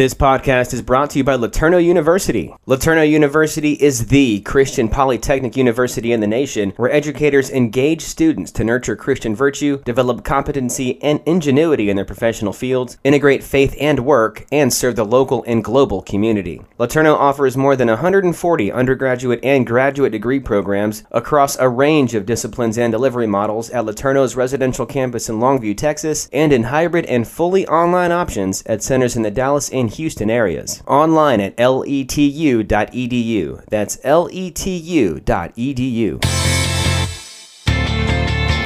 This podcast is brought to you by LeTourneau University. LeTourneau University is the Christian polytechnic university in the nation where educators engage students to nurture Christian virtue, develop competency and ingenuity in their professional fields, integrate faith and work, and serve the local and global community. LeTourneau offers more than 140 undergraduate and graduate degree programs across a range of disciplines and delivery models at LeTourneau's residential campus in Longview, Texas, and in hybrid and fully online options at centers in the Dallas and Houston areas. Online at letu.edu. That's letu.edu.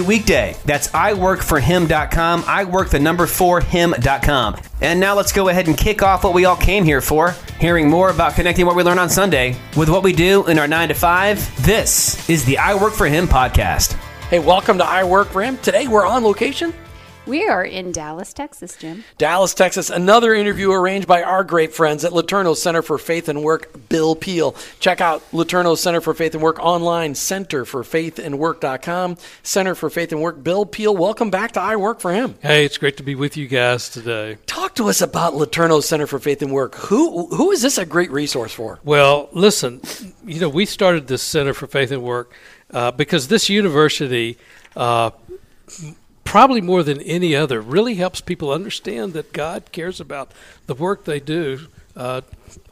weekday. That's iworkforhim.com. I work the number for him.com. And now let's go ahead and kick off what we all came here for hearing more about connecting what we learn on Sunday with what we do in our 9 to 5. This is the I Work for Him podcast. Hey, welcome to I Work for Him. Today we're on location. We are in Dallas, Texas, Jim. Dallas, Texas. Another interview arranged by our great friends at LeTourneau Center for Faith and Work, Bill Peel. Check out LeTourneau Center for Faith and Work online, centerforfaithandwork.com. Center for Faith and Work, Bill Peel. Welcome back to I Work for Him. Hey, it's great to be with you guys today. Talk to us about LeTourneau Center for Faith and Work. Who who is this a great resource for? Well, listen, you know, we started this Center for Faith and Work uh, because this university. Uh, probably more than any other, really helps people understand that God cares about the work they do uh,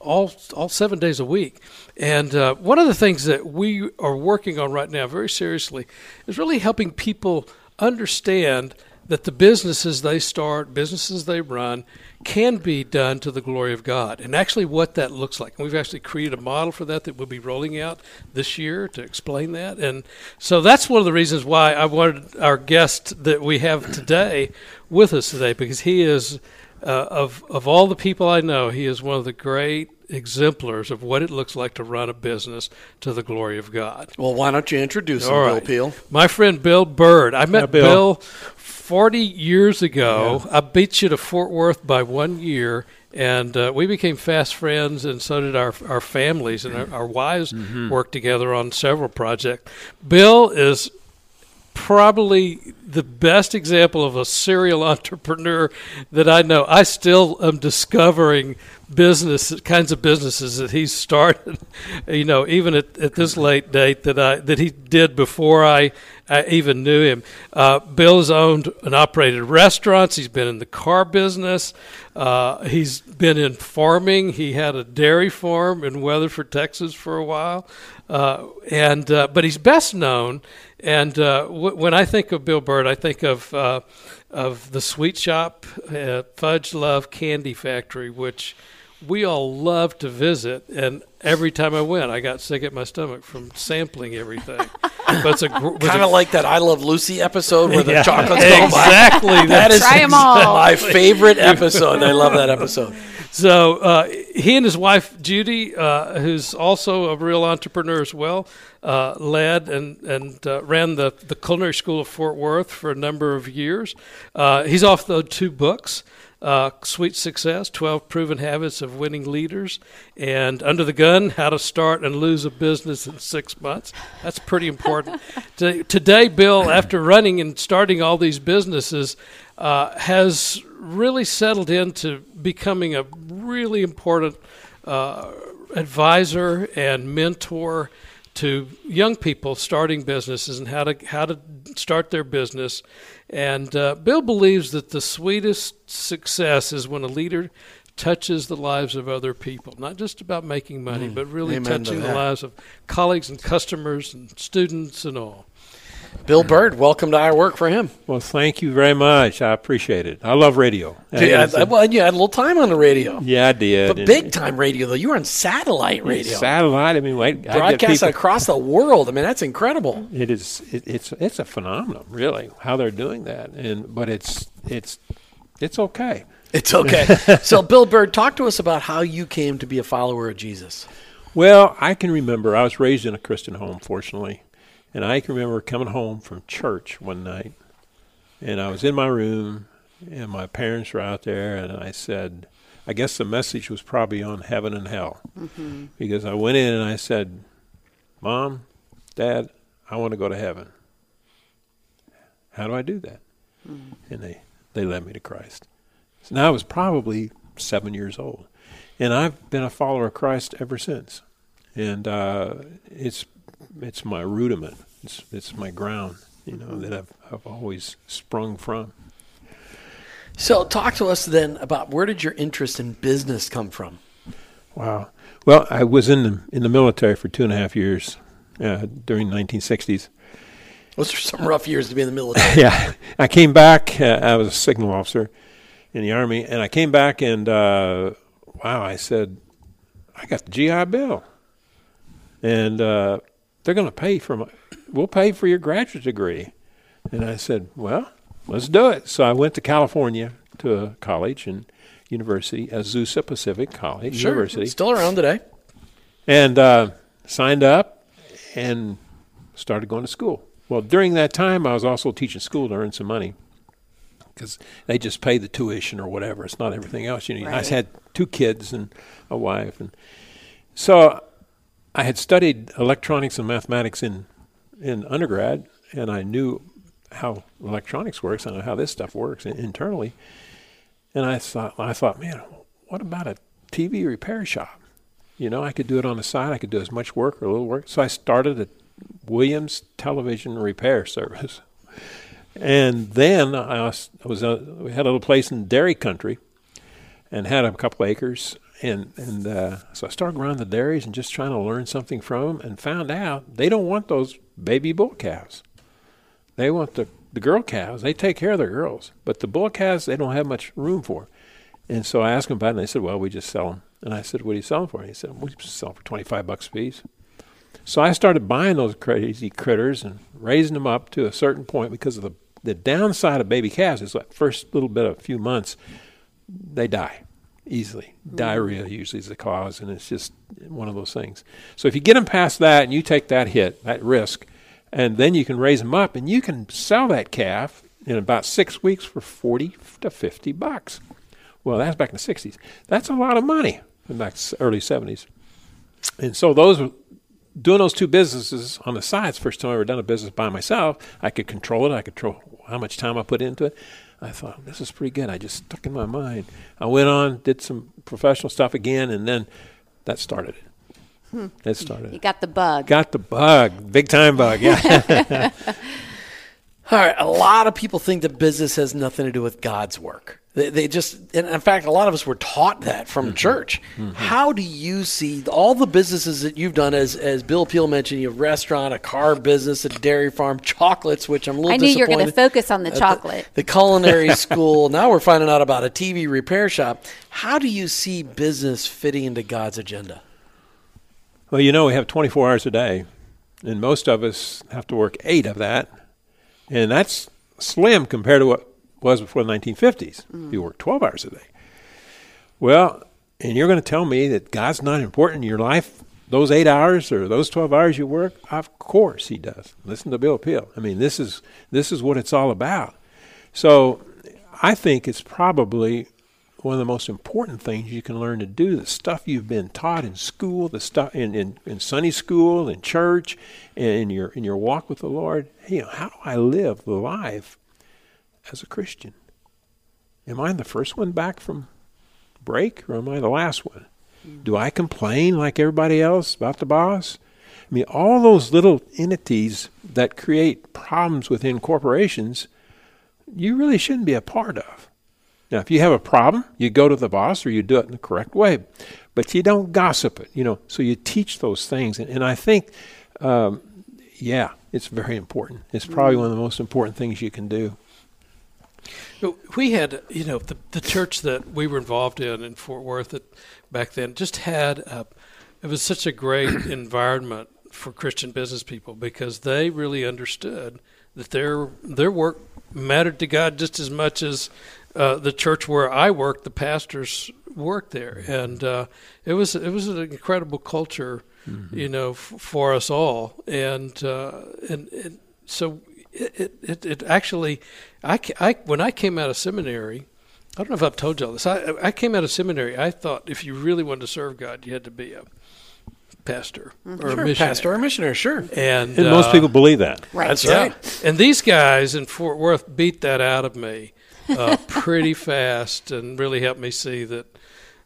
all all seven days a week. And uh, one of the things that we are working on right now, very seriously, is really helping people understand that the businesses they start, businesses they run, can be done to the glory of God, and actually what that looks like. And we've actually created a model for that that we'll be rolling out this year to explain that. And so that's one of the reasons why I wanted our guest that we have today with us today, because he is uh, of of all the people I know, he is one of the great exemplars of what it looks like to run a business to the glory of God. Well, why don't you introduce him, All Bill. Peel? My friend Bill Byrd. I met Yeah, Bill. Bill. 40 years ago. I beat you to Fort Worth by one year, and uh, we became fast friends, and so did our, our families, and our, our wives worked together on several projects. Bill is probably the best example of a serial entrepreneur that I know. I still am discovering business kinds of businesses that he started. You know, even at, at this late date that I that he did before I, I even knew him. Uh, Bill's owned and operated restaurants. He's been in the car business. Uh, he's been in farming. He had a dairy farm in Weatherford, Texas, for a while. Uh, and uh, but he's best known. And uh, w- when I think of Bill Byrd, I think of uh, of the sweet shop, uh, Fudge Love Candy Factory, which we all love to visit. And every time I went, I got sick at my stomach from sampling everything. but it's a gr- was Kind of like that I Love Lucy episode where the Yeah. chocolates go by. exactly. That is Try 'em all. my favorite episode. I love that episode. So uh, he and his wife Judy, uh, who's also a real entrepreneur as well, uh, led and and uh, ran the the culinary school of Fort Worth for a number of years. Uh, he's the two books. Uh, Sweet Success 12 Proven Habits of Winning Leaders, and Under the Gun How to Start and Lose a Business in Six Months. That's pretty important. Today, Bill, after running and starting all these businesses, uh, has really settled into becoming a really important uh, advisor and mentor to young people starting businesses and how to how to start their business. And uh, Bill believes that the sweetest success is when a leader touches the lives of other people, not just about making money, but really Amen to touching the lives of colleagues and customers and students and all. Bill Byrd, welcome to our Work for Him. Well, thank you very much. I appreciate it. I love radio. Yeah, a- well, you had a little time on the radio. yeah, I did. But big time radio, though. You were on satellite radio. Satellite. I mean, wait, Broadcast across the world. I mean, that's incredible. It is. It, it's it's a phenomenon, really, how they're doing that. And but it's it's it's okay. It's okay. so, Bill Byrd, talk to us about how you came to be a follower of Jesus. Well, I can remember I was raised in a Christian home, fortunately, and I can remember coming home from church one night, and I was in my room, and my parents were out there, and I said, I guess the message was probably on heaven and hell, Mm-hmm. because I went in and I said, Mom, Dad, I want to go to heaven. How do I do that? And they, they led me to Christ. So now I was probably seven years old. And I've been a follower of Christ ever since. And uh, it's it's my rudiment. It's it's my ground, you know, that I've I've always sprung from. So, talk to us then about where did your interest in business come from? Wow. Well, I was in the in the military for two and a half years uh, during the 1960s. Those are some rough years to be in the military. yeah, I came back. Uh, I was a signal officer in the army, and I came back and uh, wow, I said, I got the GI Bill, and uh, they're going to pay for my. We'll pay for your graduate degree, and I said, well, let's do it. So I went to California to a college and university, Azusa Pacific College Sure. University, Still around today. and uh, signed up and started going to school. Well, during that time, I was also teaching school to earn some money because they just pay the tuition or whatever. It's not everything else. You know, I had two kids and a wife, and so I had studied electronics and mathematics in in undergrad, and I knew how electronics works. I know how this stuff works internally, and I thought, I thought, man, what about a TV repair shop? You know, I could do it on the side. I could do as much work or a little work. So I started a Williams television repair service. And then I was, I was uh, we had a little place in dairy country and had a couple acres. And, and uh, so I started around the dairies and just trying to learn something from them and found out they don't want those baby bull calves. They want the, the girl calves. They take care of their girls. But the bull calves, they don't have much room for. And so I asked them about it, and they said, well, we just sell them. And I said, what do you sell them for? And he said, we sell 'em for 25 bucks a piece. So I started buying those crazy critters and raising them up to a certain point because of the, the downside of baby calves is that first little bit of a few months, they die easily. Mm-hmm. Diarrhea usually is the cause, and it's just one of those things. So if you get them past that and you take that hit, that risk, and then you can raise them up and you can sell that calf in about six weeks for 40 to 50 bucks. Well, that's back in the 60s. That's a lot of money in back s- early 70s. And so those doing those two businesses on the side. It's the first time I ever done a business by myself. I could control it. I could control how much time I put into it. I thought this is pretty good. I just stuck in my mind. I went on, did some professional stuff again, and then that started it. Hmm. That started You it. got the bug. Got the bug, big time bug. Yeah. All right. A lot of people think that business has nothing to do with God's work. They, they just, and in fact, a lot of us were taught that from mm-hmm. church. Mm-hmm. How do you see all the businesses that you've done? As as Bill Peel mentioned, you have a restaurant, a car business, a dairy farm, chocolates, which I'm a little I knew you were going to focus on the at chocolate. the culinary school. Now we're finding out about a TV repair shop. How do you see business fitting into God's agenda? Well, you know, we have 24 hours a day, and most of us have to work eight of that, and that's slim compared to what was before the 1950s. You work 12 hours a day. Well, and you're going to tell me that God's not important in your life, those eight hours or those 12 hours you work? Of course He does. Listen to Bill Peel. I mean, this is this is what it's all about. So, I think it's probably one of the most important things you can learn to do the stuff you've been taught in school the stuff in, in, in sunday school in church in your in your walk with the lord you know how do i live the life as a christian am i the first one back from break or am i the last one do i complain like everybody else about the boss i mean all those little entities that create problems within corporations you really shouldn't be a part of now, if you have a problem, you go to the boss or you do it in the correct way, but you don't gossip it, you know. So you teach those things, and, and I think, um, yeah, it's very important. It's probably one of the most important things you can do. We had, you know, the, the church that we were involved in in Fort Worth that back then just had, a, it was such a great environment for Christian business people because they really understood that their their work mattered to God just as much as uh, the church where I worked, the pastors worked there, and uh, it was it was an incredible culture, you know, f- for us all, and uh, and, and so it, it it actually, I, I when I came out of seminary. I don't know if I've told you all this. I, I came out of seminary. I thought if you really wanted to serve God, you had to be a pastor or a missionary. pastor or missionary, sure. And, And most uh, people believe that. Right. That's yeah. right. And these guys in Fort Worth beat that out of me uh, pretty fast and really helped me see that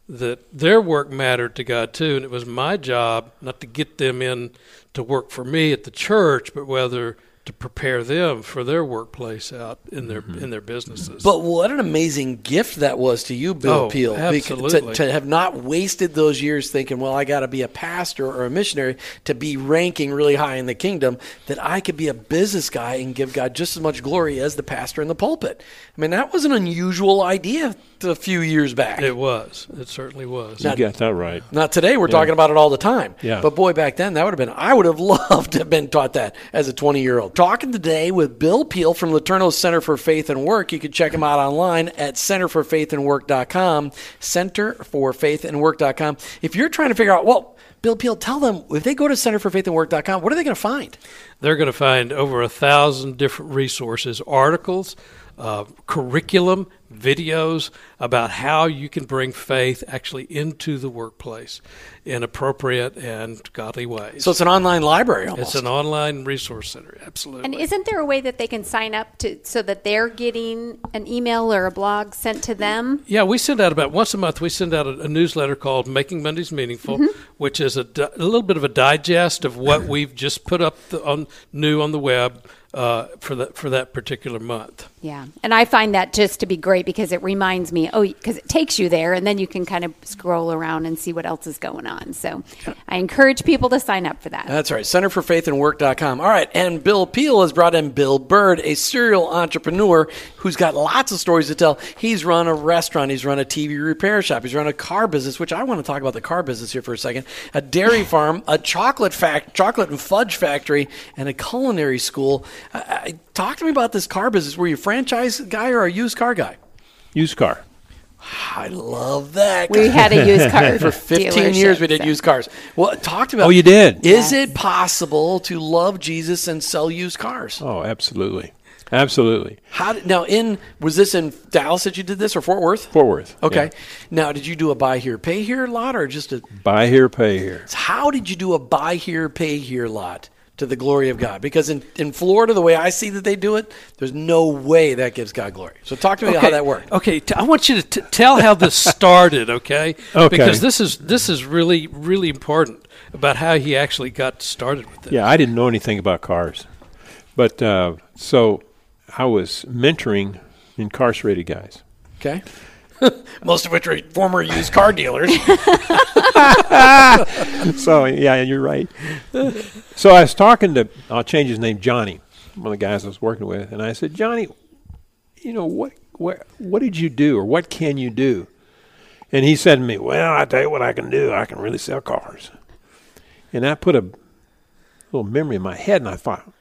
that their work mattered to God too. And it was my job not to get them in to work for me at the church, but whether to prepare them for their workplace out in their mm-hmm. in their businesses. But what an amazing gift that was to you, Bill Oh, Peel. Absolutely. To, to have not wasted those years thinking, well, I got to be a pastor or a missionary to be ranking really high in the kingdom, that I could be a business guy and give God just as much glory as the pastor in the pulpit. I mean, that was an unusual idea a few years back. it was. It certainly was. You got that right. Not today. We're talking about it all the time. Yeah. But boy, back then that would have been. I would have loved to have been taught that as a 20 year old. Talking today with Bill Peel from LeTourneau Center for Faith and Work. You can check him out online at centerforfaithandwork.com. Centerforfaithandwork.com. If you're trying to figure out, well, Bill Peel, tell them if they go to centerforfaithandwork.com, what are they going to find? they're going to find over a thousand different resources, articles, uh, curriculum, videos about how you can bring faith actually into the workplace in appropriate and godly ways. So it's an online library almost. it's an online resource center, absolutely. And isn't there a way that they can sign up to so that they're getting an email or a blog sent to them? Yeah, we send out about once a month. We send out a, a newsletter called "Making Mondays Meaningful," which is a, di- a little bit of a digest of what we've just put up the, on new on the web uh, for that for that particular month. Yeah, and I find that just to be great because it reminds me. Oh, because it takes you there, and then you can kind of scroll around and see what else is going on. So, I encourage people to sign up for that. That's right. Centerforfaithandwork.com. All right. And Bill Peel has brought in Bill Byrd, a serial entrepreneur who's got lots of stories to tell. He's run a restaurant. He's run a TV repair shop. He's run a car business, which I want to talk about the car business here for a second. A dairy farm, a chocolate fact, chocolate and fudge factory, and a culinary school. I, I, talk to me about this car business. Were you a franchise guy or a used car guy? Used car. I love that. We had a used car for 15 years we did dealership, so- used cars. Well, talk to me. Oh, about, Oh, you did? Is Yes. it possible to love Jesus and sell used cars? Oh, absolutely. Absolutely. How did, now in was this in Dallas that you did this or Fort Worth? Fort Worth. Okay. yeah. Now, did you do a buy here, pay here lot, or just a? Buy here, pay here. How did you do a buy here, pay here lot to the glory of God? Because in, in Florida, the way I see that they do it, there's no way that gives God glory. So talk to me about how that worked. Okay, t- I want you to t- tell how this started, okay? Okay. Because this is this is really really important about how he actually got started with it. Yeah, I didn't know anything about cars. But uh, so I was mentoring incarcerated guys. Okay. Most of which are former used car dealers. so yeah, you're right. so I was talking to I'll change his name, Johnny, one of the guys I was working with, and I said, Johnny, you know what what what did you do or what can you do? And he said to me, Well, I tell you what I can do. I can really sell cars. And I put a little memory in my head, and I thought,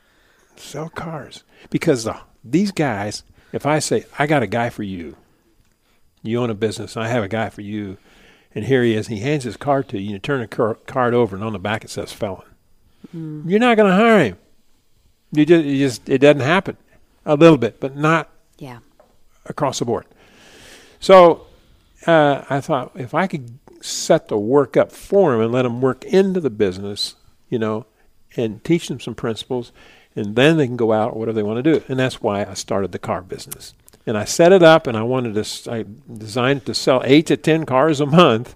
sell cars because the, these guys. If I say I got a guy for you, you own a business, I have a guy for you, and here he is. He hands his card to you. You turn the car, card over, and on the back it says felon. You're not going to hire him. You just, you just, it doesn't happen. A little bit, but not Yeah. across the board. So uh, I thought if I could set the work up for him and let him work into the business, you know, and teach them some principles, and then they can go out whatever they want to do. And that's why I started the car business. And I set it up, and I wanted to. I designed it to sell eight to ten cars a month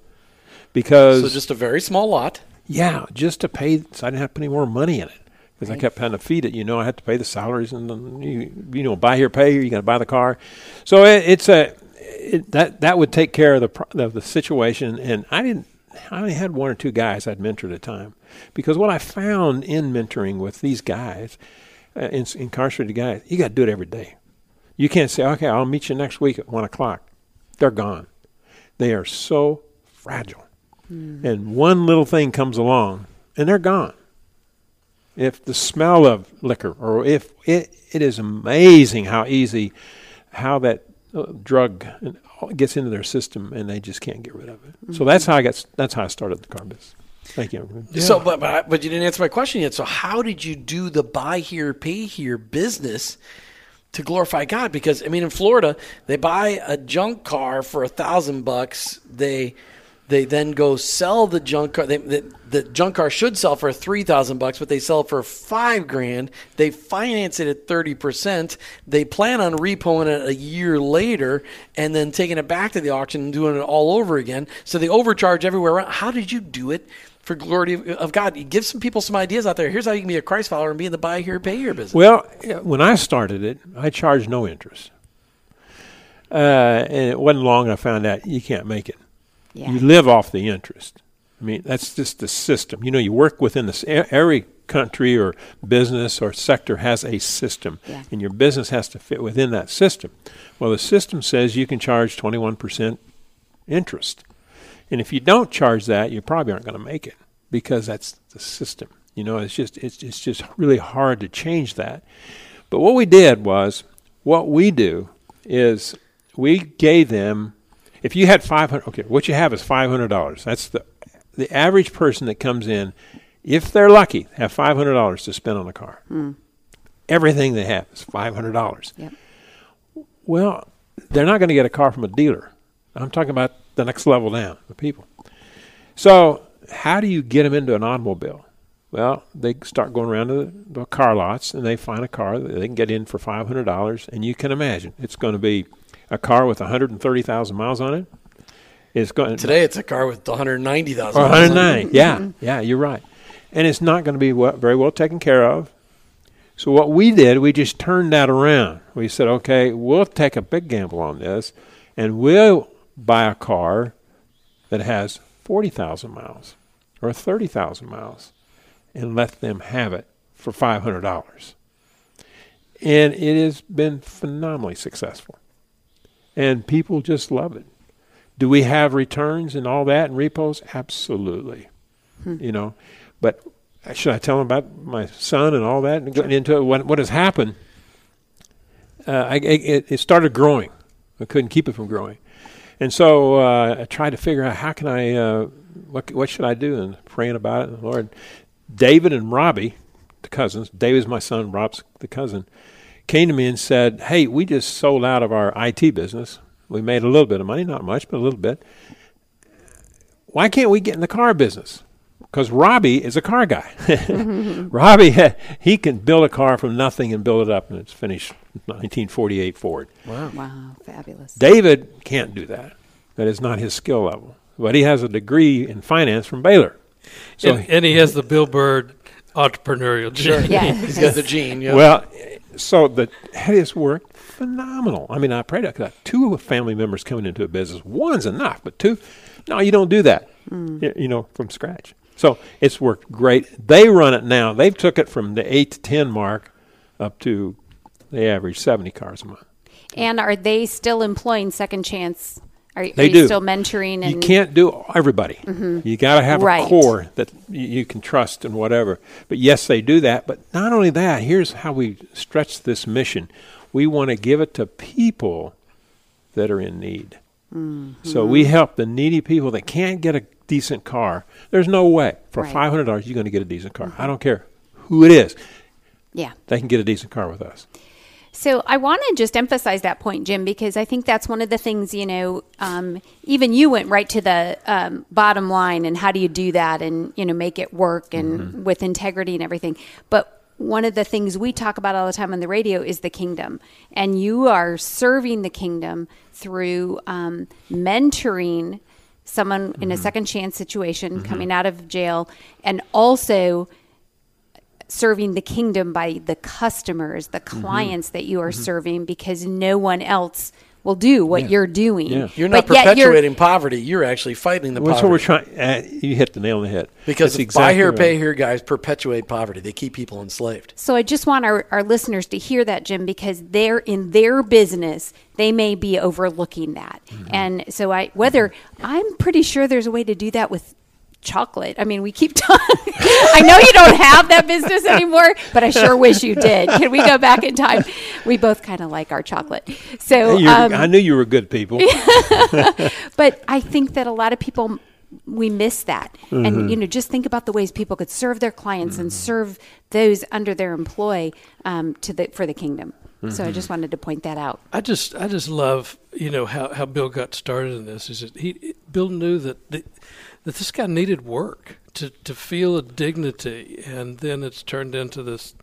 because so just a very small lot. yeah, just to pay, so I didn't have to put any more money in it because I kept having to feed it. You know, I had to pay the salaries and then you, you know, buy here, pay here. You got to buy the car, so it, it's a it, that that would take care of the of the situation. And I didn't. I only had one or two guys I'd mentor at a time because what I found in mentoring with these guys, uh, in, incarcerated guys, you got to do it every day. You can't say, okay, I'll meet you next week at one o'clock. They're gone. They are so fragile and one little thing comes along and they're gone. If the smell of liquor, or if it, it is amazing how easy, how that uh, drug gets into their system, and they just can't get rid of it. So that's how I got. That's how I started the car business. Thank you. So, but, but but you didn't answer my question yet. So, how did you do the buy here, pay here business to glorify God? Because I mean, in Florida, they buy a junk car for a thousand bucks. They they then go sell the junk car. They, the, junk car should sell for three thousand bucks, but they sell for five grand. They finance it at thirty percent. They plan on repoing it a year later and then taking it back to the auction and doing it all over again. So they overcharge everywhere. How did you do it? For glory of- of God, You give some people some ideas out there. Here's how you can be a Christ follower and be in the buy here, pay here business. Well, when I started it, I charged no interest. Uh, and it wasn't long I found out you can't make it. Yeah. You live off the interest. I mean, that's just the system. You know, you work within this. Every country or business or sector has a system, Yeah. and your business has to fit within that system. Well, the system says you can charge 21% interest. And if you don't charge that, you probably aren't going to make it because that's the system. You know, it's just it's it's just really hard to change that. But what we did was what we do is we gave them if you had 500 okay, what you have is $500. That's the the average person that comes in if they're lucky have $500 to spend on a car. Hmm. Everything they have is $500. Yep. Well, they're not going to get a car from a dealer. I'm talking about the next level down, the people. So, how do you get them into an automobile? Well, they start going around to the, the car lots and they find a car that they can get in for $500. And you can imagine it's going to be a car with 130,000 miles on it. It's going Today, it's a car with 190,000. or miles on it. 109. Yeah, yeah, you're right. And it's not going to be well, very well taken care of. So what we did, we just turned that around. We said, okay, we'll take a big gamble on this, and we'll buy a car that has 40,000 miles or 30,000 miles, and let them have it for $500. And it has been phenomenally successful, and people just love it. Do we have returns and all that and repos? Absolutely. You know, but should I tell them about my son and all that and getting into it? What, what has happened? Uh, I, it, it started growing. I couldn't keep it from growing, and so uh, I tried to figure out how can I, uh, what what should I do? And praying about it, and Lord, David and Robbie, the cousins. David's my son. Rob's the cousin. Came to me and said, "Hey, we just sold out of our IT business. We made a little bit of money, not much, but a little bit. Why can't we get in the car business? Because Robbie is a car guy. Mm-hmm. Robbie, he can build a car from nothing and build it up, and it's finished 1948 Ford. Wow, Wow, fabulous. David can't do that. That is not his skill level. But he has a degree in finance from Baylor. So, and, and he has the Bill Byrd entrepreneurial gene. Yeah. He's got the gene. Yeah. well, so the that has worked phenomenal. I mean, I prayed I got two family members coming into a business. One's enough, but two, no, you don't do that. Mm. y- You know, from scratch. So it's worked great. They run it now. They've took it from the eight to ten mark up to they average seventy cars a month. And are they still employing Second Chance? Are, are They you do. still mentoring? And you can't do everybody. Mm-hmm. You got to have Right. a core that you, you can trust and whatever. But yes, they do that. But not only that, here's how we stretch this mission. We want to give it to people that are in need. So we help the needy people that can't get a decent car. There's no way for Right. five hundred dollars you're going to get a decent car. I don't care who it is. Yeah. They can get a decent car with us. So I want to just emphasize that point, Jim, because I think that's one of the things, you know, um, even you went right to the um, bottom line and how do you do that and, you know, make it work and with integrity and everything. But one of the things we talk about all the time on the radio is the kingdom. And you are serving the kingdom through um, mentoring someone in a second chance situation coming out of jail and also serving the kingdom by the customers, the Mm-hmm. clients that you are serving, because no one else will do what you're doing. Yeah. you're not But yet you're- perpetuating poverty. You're actually fighting the That's poverty. what we're trying. Uh, you hit the nail on the head. because That's buy exactly here, right. pay here guys perpetuate poverty. They keep people enslaved. So I just want our, our listeners to hear that, Jim, because they're in their business, they may be overlooking that. Mm-hmm. And so I whether I'm pretty sure there's a way to do that with chocolate. I mean, we keep talking. I know you don't have that business anymore, but I sure wish you did. Can we go back in time? We both kind of like our chocolate. So um, I knew you were good people. but I think that a lot of people we miss that, Mm-hmm. and you know, just think about the ways people could serve their clients and serve those under their employ um, to the for the kingdom. So Mm-hmm. I just wanted to point that out. I just I just love you know how, how Bill got started in this is that he Bill knew that the, that this guy needed work to to feel a dignity and then it's turned into this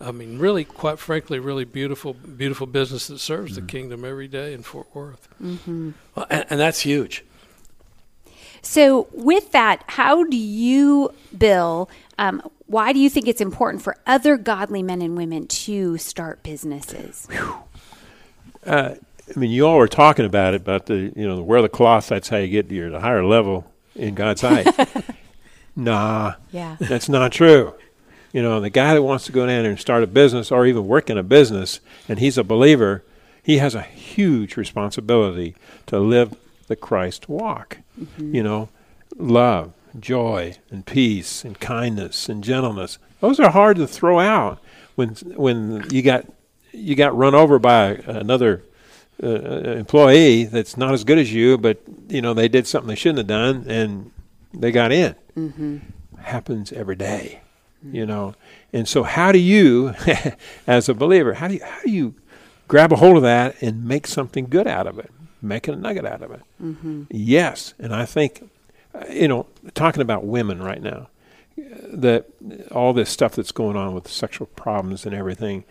I mean really quite frankly really beautiful beautiful business that serves the mm-hmm. kingdom every day in Fort Worth. Mm-hmm. Well, and, and that's huge. So, with that, how do you, Bill, um, why do you think it's important for other godly men and women to start businesses? Uh, I mean, you all were talking about it, about the you know wear the cloth. That's how you get to your higher level in God's sight. nah, Yeah. that's not true. You know, the guy that wants to go down there and start a business or even work in a business, and he's a believer, he has a huge responsibility to live the Christ walk. Mm-hmm. You know, love, joy, and peace, and kindness, and gentleness. Those are hard to throw out when when you got you got run over by another uh, employee that's not as good as you, but you know they did something they shouldn't have done, and they got in. Happens every day, you know. And so, how do you, as a believer, how do you how do you grab a hold of that and make something good out of it, make a nugget out of it? Yes, and I think, uh, you know, talking about women right now, that all this stuff that's going on with sexual problems and everything,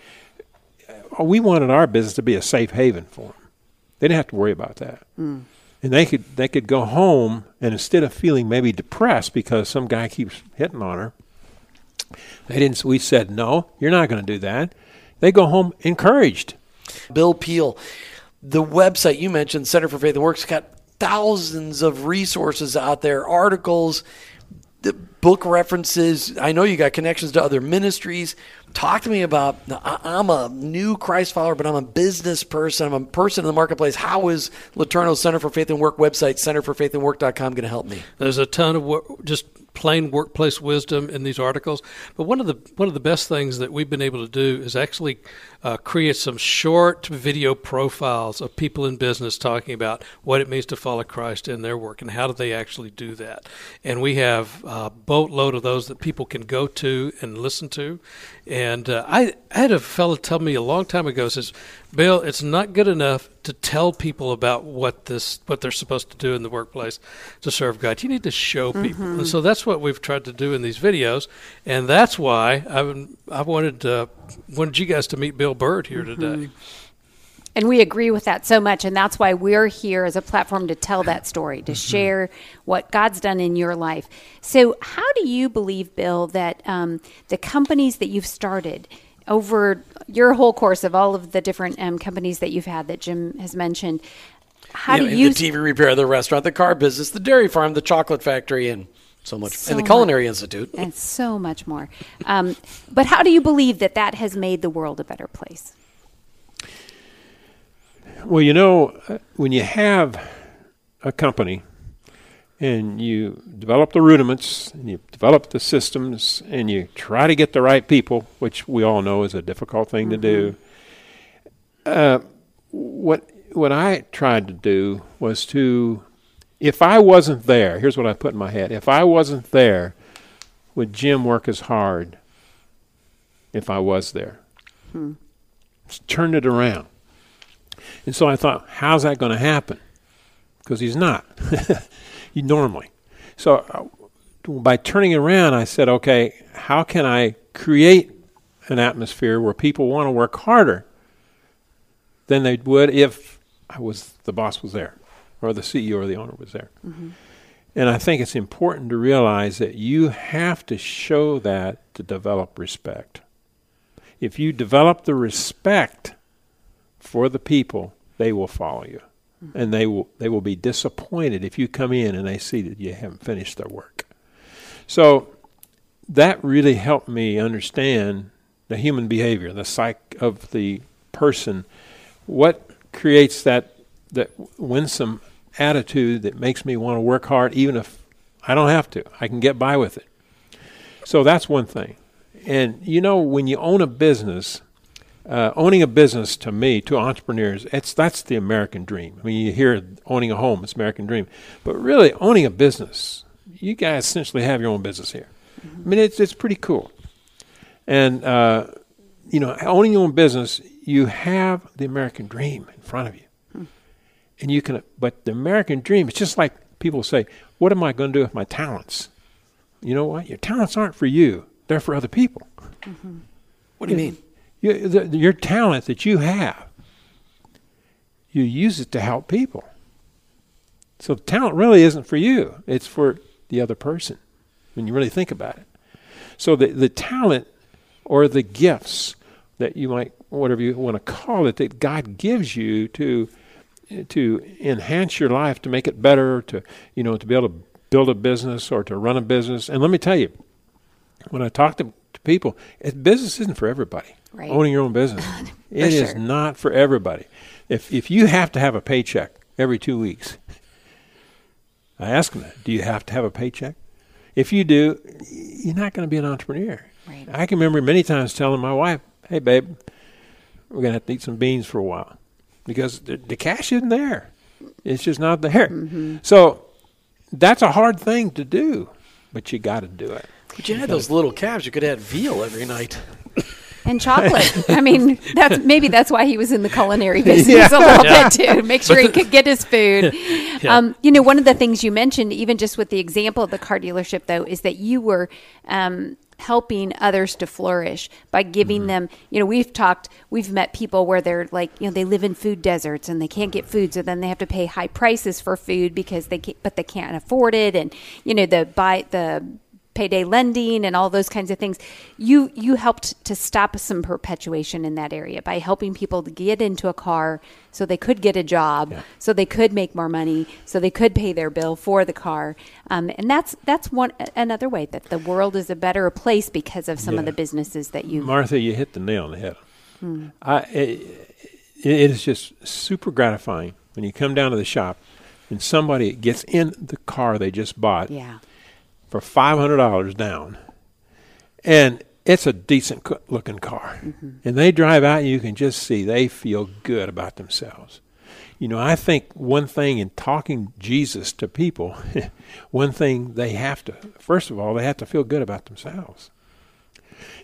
uh, we wanted our business to be a safe haven for them. They didn't have to worry about that, mm. and they could they could go home and instead of feeling maybe depressed because some guy keeps hitting on her, they didn't. We said no, you're not going to do that. They go home encouraged. Bill Peel, the website you mentioned, Center for Faith and Works, got thousands of resources out there, articles, the book references. I know you got connections to other ministries. Talk to me about. I'm a new Christ follower, but I'm a business person. I'm a person in the marketplace. How is LeTourneau Center for Faith and Work website, centerforfaithandwork.com, going to help me? There's a ton of work, just plain workplace wisdom in these articles. But one of the one of the best things that we've been able to do is actually uh, create some short video profiles of people in business talking about what it means to follow Christ in their work and how do they actually do that. And we have a boatload of those that people can go to and listen to. And uh, I, I had a fellow tell me a long time ago says, Bill, it's not good enough to tell people about what this what they're supposed to do in the workplace to serve God. You need to show people, and so that's what we've tried to do in these videos, and that's why I I wanted uh, wanted you guys to meet Bill Byrd here today. And we agree with that so much. And that's why we're here as a platform to tell that story, to share what God's done in your life. So, how do you believe, Bill, that um, the companies that you've started over your whole course of all of the different um, companies that you've had that Jim has mentioned, how You do know, you the TV repair, the restaurant, the car business, the dairy farm, the chocolate factory, and so much, So and the much. Culinary Institute. and so much more. Um, but how do you believe that that has made the world a better place? Well, you know, uh, when you have a company and you develop the rudiments and you develop the systems and you try to get the right people, which we all know is a difficult thing to do. Uh, what what I tried to do was to, if I wasn't there, here's what I put in my head: if I wasn't there, would Jim work as hard? If I was there, Just turned it around. And so I thought, how's that going to happen? Because he's not. he normally. So uh, by turning around, I said, okay, how can I create an atmosphere where people want to work harder than they would if I was the boss was there, or the CEO or the owner was there. And I think it's important to realize that you have to show that to develop respect. If you develop the respect for the people, they will follow you. And they will they will be disappointed if you come in and they see that you haven't finished their work. So that really helped me understand the human behavior, the psyche of the person. What creates that that winsome attitude that makes me want to work hard even if I don't have to. I can get by with it. So that's one thing. And you know, when you own a business, uh, owning a business to me, to entrepreneurs, it's that's the American dream. I mean, you hear owning a home, it's American dream, but really owning a business, you guys essentially have your own business here. I mean, it's it's pretty cool. And uh, you know, owning your own business, you have the American dream in front of you, and you can. But the American dream, it's just like people say, "What am I going to do with my talents?" You know what? Your talents aren't for you; they're for other people. What do you mean? You, the, your talent that you have, you use it to help people. So talent really isn't for you; it's for the other person. When you really think about it, so the the talent or the gifts that you might, whatever you want to call it, that God gives you to to enhance your life, to make it better, to you know, to be able to build a business or to run a business. And let me tell you, when I talk to, to people, it, business isn't for everybody. Right. Owning your own business, it is sure. not for everybody. If if you have to have a paycheck every two weeks, I ask them that. Do you have to have a paycheck? If you do, you're not going to be an entrepreneur. Right. I can remember many times telling my wife, "Hey, babe, we're going to have to eat some beans for a while because the, the cash isn't there. It's just not there." Mm-hmm. So that's a hard thing to do, but you got to do it. But you had those little calves. You could have veal every night. and chocolate. I mean, that's maybe that's why he was in the culinary business a little bit too. Make sure he could get his food. Um, you know, one of the things you mentioned, even just with the example of the car dealership, though, is that you were. Um, helping others to flourish by giving them you know we've talked we've met people where they're like you know they live in food deserts and they can't get food so then they have to pay high prices for food because they can't, but they can't afford it and you know the buy the payday lending and all those kinds of things. You you helped to stop some perpetuation in that area by helping people to get into a car so they could get a job, so they could make more money, so they could pay their bill for the car. Um, and that's that's one another way that the world is a better place because of some of the businesses that you Martha, you hit the nail on the head. I, it, it is just super gratifying when you come down to the shop and somebody gets in the car they just bought yeah. For five hundred dollars down, and it's a decent looking car, mm-hmm. and they drive out, and you can just see they feel good about themselves. You know, I think one thing in talking Jesus to people, one thing they have to first of all they have to feel good about themselves.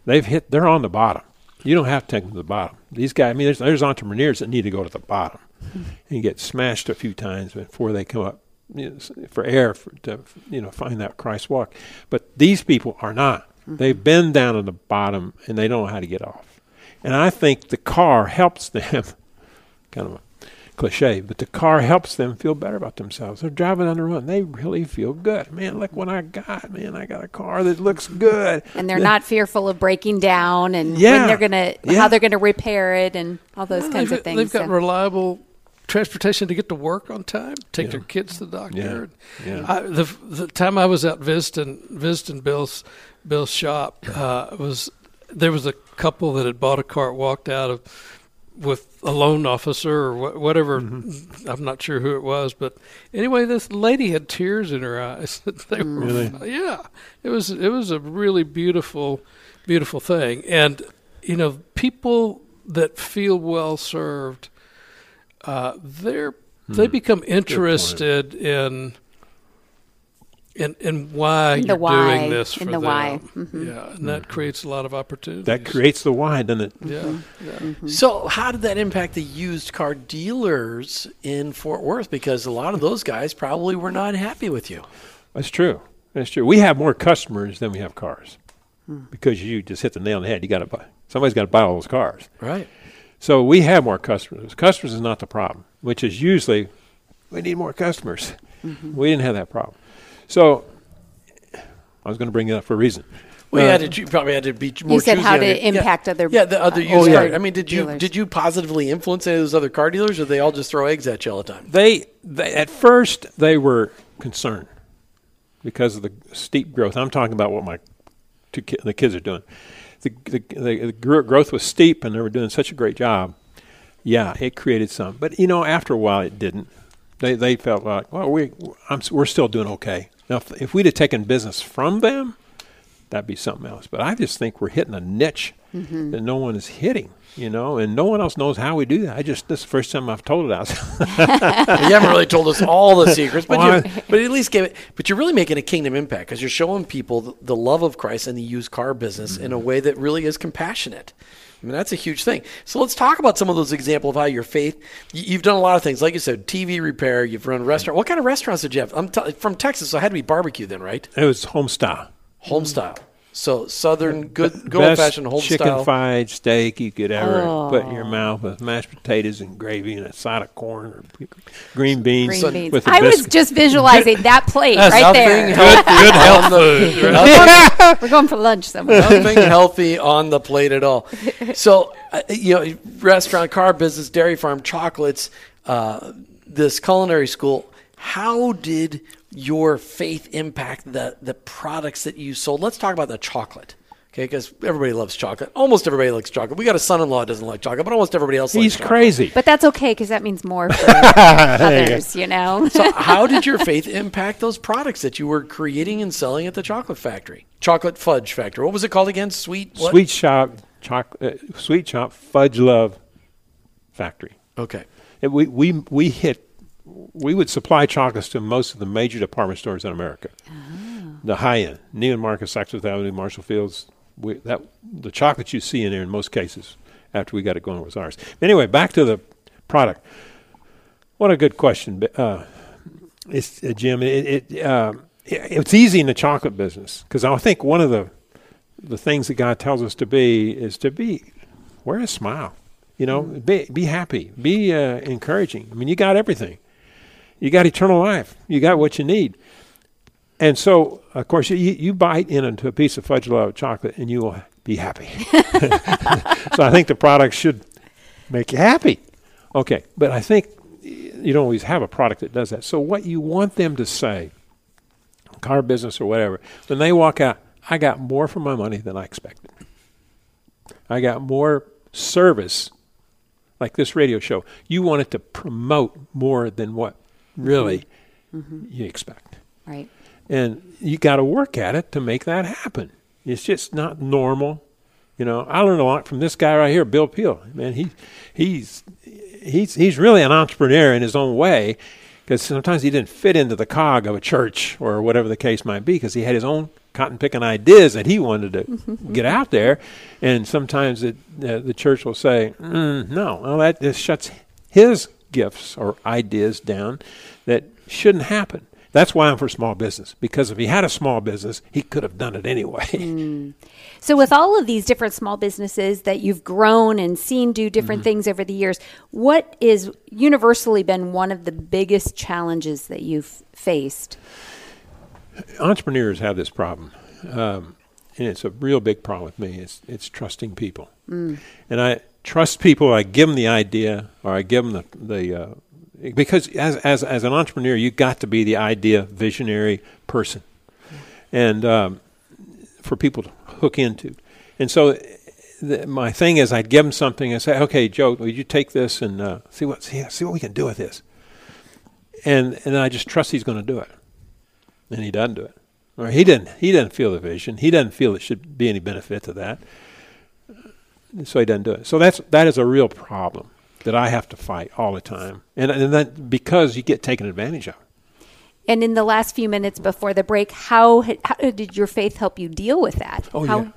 They've hit, they're on the bottom. You don't have to take them to the bottom. These guys, I mean, there's, there's entrepreneurs that need to go to the bottom hmm. and get smashed a few times before they come up you know, for air for, to you know find that Christ walk. But these people are not. Mm-hmm. They've been down at the bottom and they don't know how to get off. And I think the car helps them. kind of a cliche, but the car helps them feel better about themselves. They're driving on the road. They really feel good. Man, look what I got. Man, I got a car that looks good. And they're not fearful of breaking down and Yeah. when they're gonna Yeah. how they're gonna repair it and all those kinds of things. They've got so. reliable transportation to get to work on time, take Yeah. their kids to the doctor. Yeah. I, the the time I was out visiting visiting Bill's Bill's shop uh, was there was a couple that had bought a car, walked out of with a loan officer or wha- whatever. Mm-hmm. I'm not sure who it was, but anyway, this lady had tears in her eyes. they were, Really? yeah, it was it was a really beautiful, beautiful thing, and you know, people that feel well served, uh, they're hmm. they become interested in. In, in why In you're why, doing this for in the them. why. Mhm. yeah, and that hmm. creates a lot of opportunities. That creates the why, doesn't it? yeah, mm-hmm. yeah. Mm-hmm. So, how did that impact the used car dealers in Fort Worth? Because a lot of those guys probably were not happy with you. That's true. That's true. We have more customers than we have cars hmm. because you just hit the nail on the head. You got to buy. Somebody's got to buy all those cars. Right. So we have more customers. Customers is not the problem, which is usually we need more customers. We didn't have that problem. So I was going to bring it up for a reason. Well, you, Uh, had to, you probably had to be more. You said how on to your- yeah. impact other- Yeah, the other uh, used Oh, yeah. I mean, did you dealers. did you positively influence any of those other car dealers, or they all just throw eggs at you all the time? They, they at first they were concerned because of the steep growth. I'm talking about what my two ki- the kids are doing. The, the, the, growth was steep, and they were doing such a great job. Yeah, it created some, but you know, after a while, it didn't. They they felt like, well, we I'm, we're still doing okay. Now, if, if we'd have taken business from them, that'd be something else. But I just think we're hitting a niche Mm-hmm. that no one is hitting, you know, and no one else knows how we do that. I just this is the first time I've told it out. you haven't really told us all the secrets, but Well, you but at least give it. But you're really making a kingdom impact because you're showing people the, the love of Christ and the used car business in a way that really is compassionate. I mean, that's a huge thing. So let's talk about some of those examples of how your faith. y- You've done a lot of things, like you said, TV repair. You've run a restaurant. What kind of restaurants did you have? I'm t- from Texas, so it had to be barbecue then, right? it was home style. Home style. So southern, good, good old fashioned home chicken style. fried steak you could ever put in your mouth with mashed potatoes and gravy and a side of corn or green beans. Green beans. With a I was just visualizing that plate That's right nothing there. healthy Good health the- food. nothing- We're going for lunch somewhere. nothing healthy on the plate at all. So, uh, you know, restaurant, car business, dairy farm, chocolates, uh, this culinary school. How did your faith impact the the products that you sold? Let's talk about the chocolate. Okay, because everybody loves chocolate. Almost everybody likes chocolate. We got a son-in-law that doesn't like chocolate, but almost everybody else likes He's chocolate. crazy. But that's okay because that means more for others, you know? So, how did your faith impact those products that you were creating and selling at the chocolate factory? Chocolate fudge factory. What was it called again? Sweet what? Sweet shop, chocolate, uh, sweet shop, fudge love factory. Okay. And we, we, we hit, we would supply chocolates to most of the major department stores in America. The high end, Neiman Marcus, Saks Fifth Avenue, Marshall Fields. We, that the chocolate you see in there in most cases, after we got it going, was ours. Anyway, back to the product. What a good question, uh, it's uh, Jim. It, it, uh, it it's easy in the chocolate business because I think one of the the things that God tells us to be is to be wear a smile. You know, be be happy, be uh, encouraging. I mean, you got everything. You got eternal life. You got what you need. And so, of course, you, you bite into a piece of fudge love chocolate, and you will be happy. so I think the product should make you happy. Okay, but I think you don't always have a product that does that. So what you want them to say, car business or whatever, when they walk out, I got more for my money than I expected. I got more service, like this radio show. You want it to promote more than what really you expect. right. And you got to work at it to make that happen. It's just not normal. You know, I learned a lot from this guy right here, Bill Peel. Man, he he's he's he's really an entrepreneur in his own way because sometimes he didn't fit into the cog of a church or whatever the case might be because he had his own cotton picking ideas that he wanted to get out there, and sometimes it, uh, the church will say, mm, "No, well that just shuts his gifts or ideas down that shouldn't happen." That's why I'm for small business because if he had a small business, he could have done it anyway. So, with all of these different small businesses that you've grown and seen do different Mm-hmm. things over the years, what is universally been one of the biggest challenges that you've faced? entrepreneurs have this problem, um, and it's a real big problem with me. It's it's trusting people, and I trust people. I give them the idea, or I give them the the uh, because as as as an entrepreneur, you got to be the idea visionary person, and um, for people to hook into, and so. The, my thing is, I'd give them something and say, "Okay, Joe, would you take this and uh, see what see, see what we can do with this?" And and I just trust he's going to do it and he doesn't do it. Or he didn't. He doesn't feel the vision. He doesn't feel it should be any benefit to that. So he doesn't do it. So that's that is a real problem that I have to fight all the time, and and that because you get taken advantage of. And in the last few minutes before the break, how, how did your faith help you deal with that? Oh, how, yeah.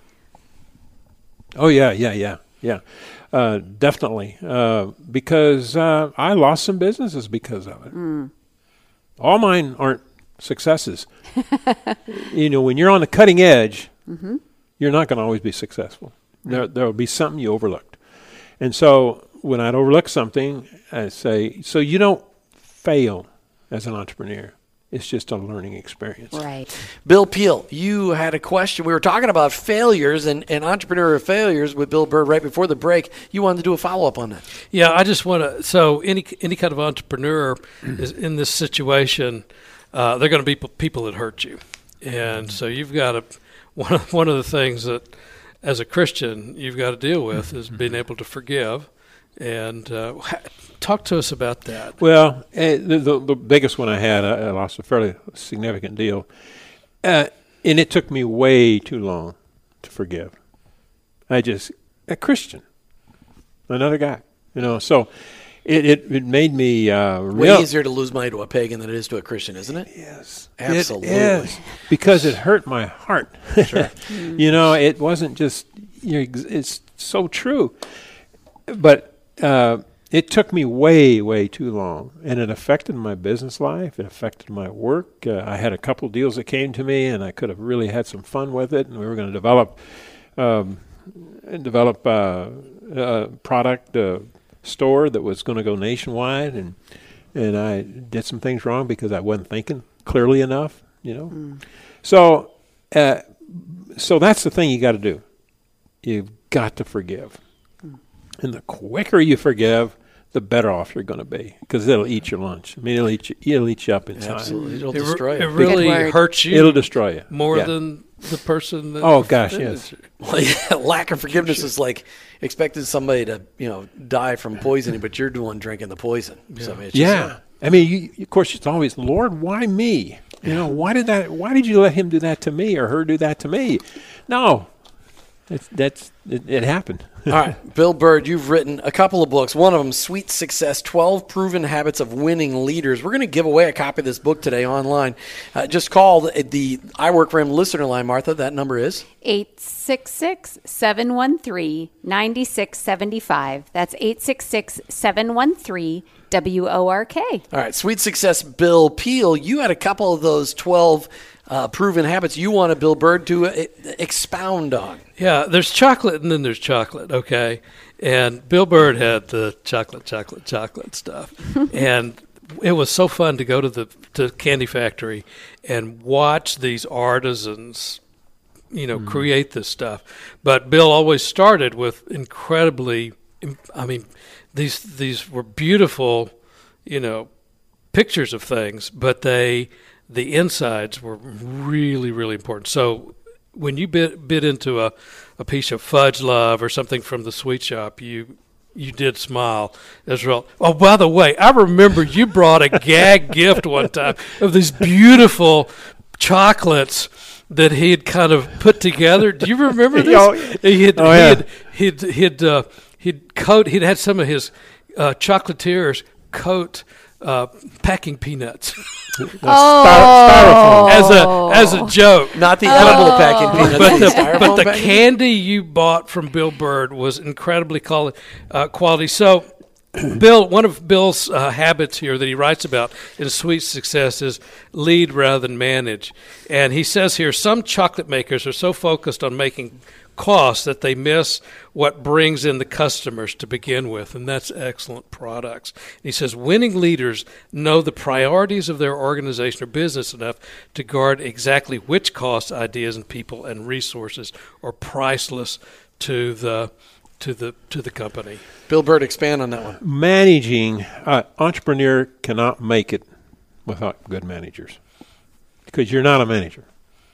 Oh yeah, yeah, yeah, yeah, uh, definitely. Uh, because uh, I lost some businesses because of it. All mine aren't successes. you know, when you're on the cutting edge, you're not going to always be successful. There, there will be something you overlooked, and so when I'd overlook something, I say, so you don't fail as an entrepreneur. It's just a learning experience. Right. Bill Peel, you had a question. We were talking about failures and, and entrepreneurial failures with Bill Byrd right before the break. You wanted to do a follow up on that. Yeah, I just want to. So any any kind of entrepreneur is in this situation. Uh, they're going to be people that hurt you, and so you've got to. One of, one of the things that, as a Christian, you've got to deal with is being able to forgive. And uh, talk to us about that. Well, uh, the, the, the biggest one I had, I, I lost a fairly significant deal. Uh, and it took me way too long to forgive. I just, a Christian, another guy, you know, so it, it, it made me uh, Way real. easier to lose money to a pagan than it is to a Christian, isn't it? Yes, Absolutely. It is because it hurt my heart. you know, it wasn't just. You know, ex- it's so true, but uh, it took me way, way too long, and it affected my business life. It affected my work. Uh, I had a couple deals that came to me, and I could have really had some fun with it. And we were going to develop, um, develop uh, a product uh, store that was going to go nationwide, and and I did some things wrong because I wasn't thinking clearly enough. You know, so uh, so that's the thing you got to do. You've got to forgive, and the quicker you forgive, the better off you're going to be because it'll eat your lunch. I mean, it'll eat you, it'll eat you up inside. Absolutely. It'll It, re- destroy it it. really hurts you It'll destroy you more Yeah. than the person that. Oh, gosh, yes. Well, yeah, lack of forgiveness is like expecting somebody to, you know, die from poisoning, but you're the one drinking the poison. So, I mean, just, Yeah. I mean, you, of course, it's always, Lord, why me? You know, why did that? Why did you let him do that to me or her do that to me? No, it's, that's it, it happened. All right, Bill Byrd, you've written a couple of books. One of them, Sweet Success 12 Proven Habits of Winning Leaders. We're going to give away a copy of this book today online. Uh, just call the, the I Work for Him listener line, Martha. That number is 866 713 9675. That's 866 713 WORK. All right, Sweet Success Bill Peel, you had a couple of those 12 uh, proven habits you wanted Bill Byrd to uh, expound on. Yeah, there's chocolate and then there's chocolate, okay? And Bill Byrd had the chocolate, chocolate, chocolate stuff. and it was so fun to go to the to Candy Factory and watch these artisans, you know, create this stuff. But Bill always started with incredibly I mean, these these were beautiful, you know, pictures of things, but they the insides were really really important. So when you bit bit into a a piece of fudge love or something from the sweet shop, you you did smile as well. Oh, by the way, I remember you brought a gag gift one time of these beautiful chocolates that he had kind of put together. Do you remember this? Oh, he had, oh, he had he'd he'd uh, he'd coat he'd had some of his uh, chocolatiers coat uh, packing peanuts Oh. as a as a joke. Not the edible packing peanuts, But the, the, but the candy you bought from Bill Byrd was incredibly quali- uh, quality. So, Bill, one of Bill's uh, habits here that he writes about in Sweet Success is lead rather than manage. And he says here some chocolate makers are so focused on making costs that they miss what brings in the customers to begin with, and that's excellent products. He says winning leaders know the priorities of their organization or business enough to guard exactly which costs, ideas, and people and resources are priceless to the to the to the company. Bill Byrd, expand on that one. managing uh, entrepreneur cannot make it without good managers because you're not a manager.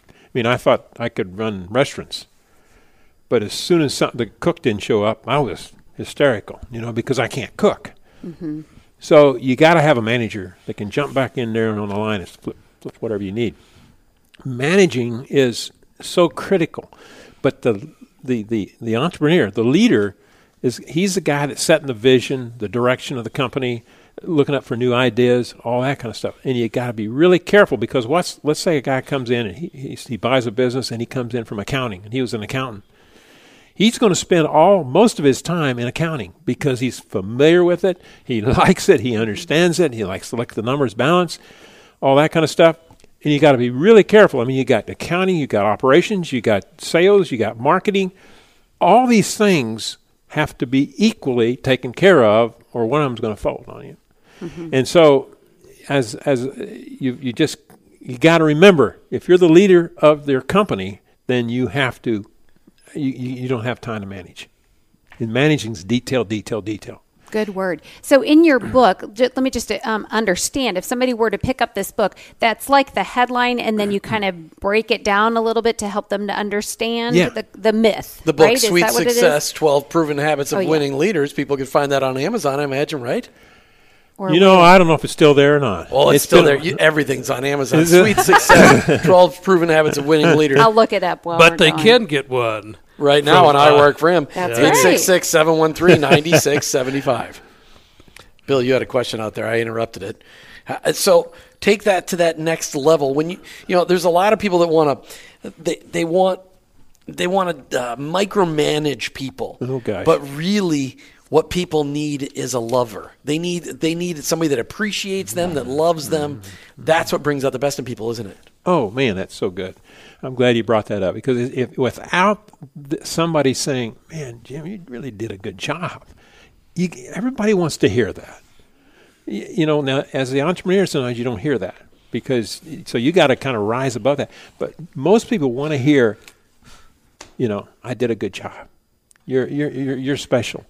I mean, I thought I could run restaurants, but as soon as something, the cook didn't show up, I was hysterical, you know, because I can't cook. So you got to have a manager that can jump back in there and on the line and flip, flip whatever you need. Managing is so critical, but the the the the entrepreneur, the leader, is he's the guy that's setting the vision, the direction of the company, looking up for new ideas, all that kind of stuff. And you got to be really careful because what's let's say a guy comes in and he he, he buys a business and he comes in from accounting and he was an accountant. He's going to spend all most of his time in accounting because he's familiar with it. He likes it. He understands it. He likes to look at the numbers, balance, all that kind of stuff. And you got to be really careful. I mean, you got accounting, you got operations, you got sales, you got marketing. All these things have to be equally taken care of, or one of them's going to fold on you. And so, as as uh, you you just you got to remember, if you're the leader of their company, then you have to you, you you don't have time to manage. And managing's detail, detail, detail. Good word. So, in your book, ju- let me just um, understand if somebody were to pick up this book, that's like the headline, and then you kind of break it down a little bit to help them to understand Yeah. the, the myth. The book right? Sweet that what it is? Success 12 Proven Habits of Oh, yeah. Winning Leaders. People can find that on Amazon, I imagine, right? Or You know, I don't know if it's still there or not. Well, it's, still there. You, everything's on Amazon. Sweet success. Twelve proven habits of winning leaders. I'll look it up while but we're they going. can get one. Right now From, on I uh, work for him. That's Eight right. six six seven one three ninety six seventy five. Bill, you had a question out there. I interrupted it. So take that to that next level. When you you know, there's a lot of people that want to they they want they want to uh, micromanage people. Oh, gosh. But really, what people need is a lover. They need they need somebody that appreciates them, that loves them. That's what brings out the best in people, isn't it? Oh man, that's so good. I'm glad you brought that up because if without somebody saying, "Man, Jim, you really did a good job," you, everybody wants to hear that. Y- You know, now as the entrepreneur, sometimes you don't hear that because so you got to kind of rise above that. But most people want to hear, you know, I did a good job. You're you're you're, you're special.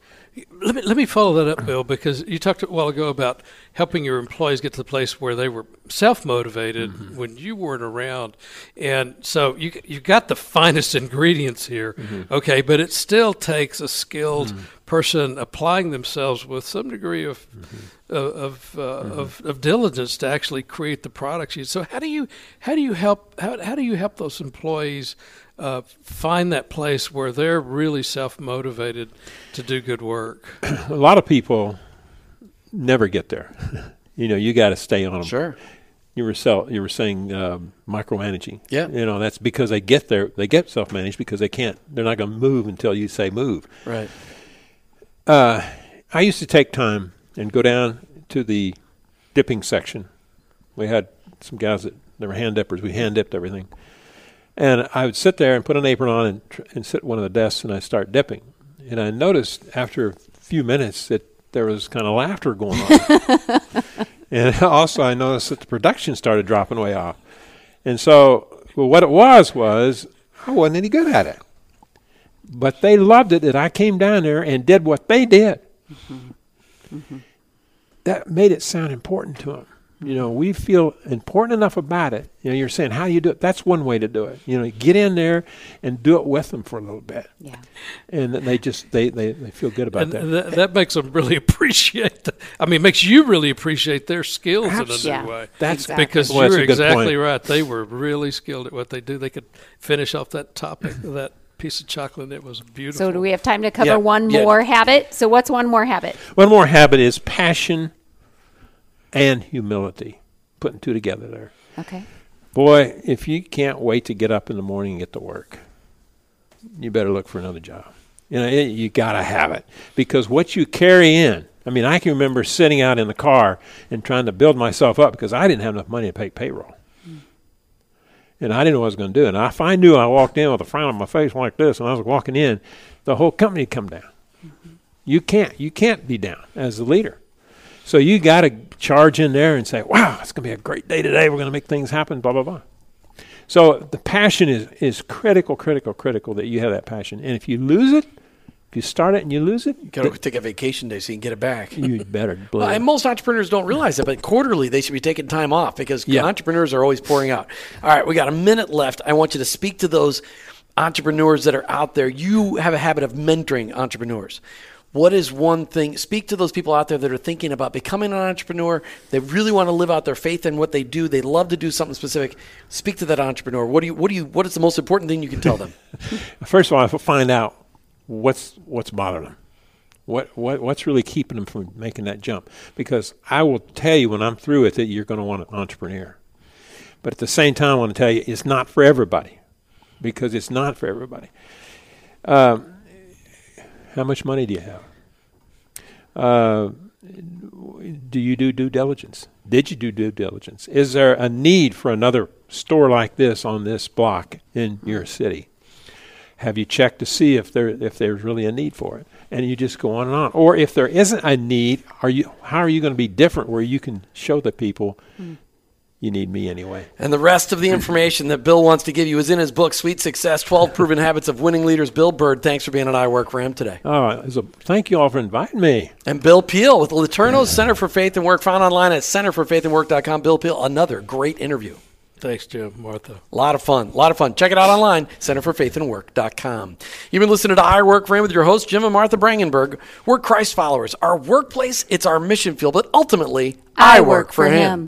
Let me, let me follow that up, Bill, because you talked a while ago about helping your employees get to the place where they were self motivated mm-hmm. when you weren't around. And so you, you got the finest ingredients here, mm-hmm. okay, but it still takes a skilled mm-hmm. person applying themselves with some degree of. Of of, uh, of of diligence to actually create the products. So how do you how do you help how how do you help those employees uh, find that place where they're really self motivated to do good work? A lot of people never get there. you know, you got to stay on them. Sure. You were sell, you were saying um, micromanaging. Yeah. You know, that's because they get there. They get self managed because they can't. They're not going to move until you say move. Right. Uh, I used to take time and go down to the dipping section. We had some guys that they were hand dippers. We hand dipped everything, and I would sit there and put an apron on and, tr- and sit at one of the desks and I start dipping. And I noticed after a few minutes that there was kind of laughter going on. and also I noticed that the production started dropping way off. And so, well, what it was was I wasn't any good at it. But they loved it that I came down there and did what they did. Mm-hmm. Mm-hmm. That made it sound important to them. You know, we feel important enough about it. You know, you're saying, how do you do it? That's one way to do it. You know, get in there and do it with them for a little bit. Yeah. And they just, they, they, they feel good about and that. that. that makes them really appreciate. The, I mean, makes you really appreciate their skills in a Absolutely. new Yeah. way. That's Exactly. because Well, that's you're exactly point. right. They were really skilled at what they do. They could finish off that topic, that piece of chocolate. It was beautiful. So do we have time to cover Yeah, one yeah. more habit? So what's one more habit? One more habit is passion and humility. Putting two together there. Okay. Boy, if you can't wait to get up in the morning and get to work, you better look for another job. You know, it, you got to have it because what you carry in. I mean, I can remember sitting out in the car and trying to build myself up because I didn't have enough money to pay payroll. Mm. And I didn't know what I was going to do. And if I knew I walked in with a frown on my face like this and I was walking in, the whole company would come down. Mm-hmm. You can't. You can't be down as the leader. So you got to charge in there and say, "Wow, it's going to be a great day today. We're going to make things happen." Blah blah blah. So the passion is is critical, critical, critical that you have that passion. And if you lose it, if you start it and you lose it, you Got to take a vacation day so you can get it back. you better Well, and most entrepreneurs don't realize it, but quarterly they should be taking time off because Yeah. entrepreneurs are always pouring out. All right, we got a minute left. I want you to speak to those entrepreneurs that are out there. You have a habit of mentoring entrepreneurs. What is one thing? Speak to those people out there that are thinking about becoming an entrepreneur. They really want to live out their faith in what they do. They love to do something specific. Speak to that entrepreneur. What do you? What do you? What is the most important thing you can tell them? First of all, find out what's what's bothering them. What, what what's really keeping them from making that jump? Because I will tell you when I'm through with it, you're going to want an entrepreneur. But at the same time, I want to tell you it's not for everybody, because it's not for everybody. Um, how much money do you have? Uh, do you do due diligence? Did you do due diligence? Is there a need for another store like this on this block in your city? Have you checked to see if there if there's really a need for it? And you just go on and on. Or if there isn't a need, are you how are you going to be different where you can show the people you need me anyway? And the rest of the information that Bill wants to give you is in his book, Sweet Success 12 Proven Habits of Winning Leaders. Bill Byrd, thanks for being on I Work for Him today. Oh, it's a, thank you all for inviting me. And Bill Peel with LeTourneau's Center for Faith and Work, found online at centerforfaithandwork.com. Bill Peel, another great interview. Thanks, Jim, Martha. A lot of fun. A lot of fun. Check it out online, centerforfaithandwork.com. You've been listening to I Work for Him with your hosts, Jim and Martha Brangenberg. We're Christ followers. Our workplace, it's our mission field, but ultimately, I, work, for him.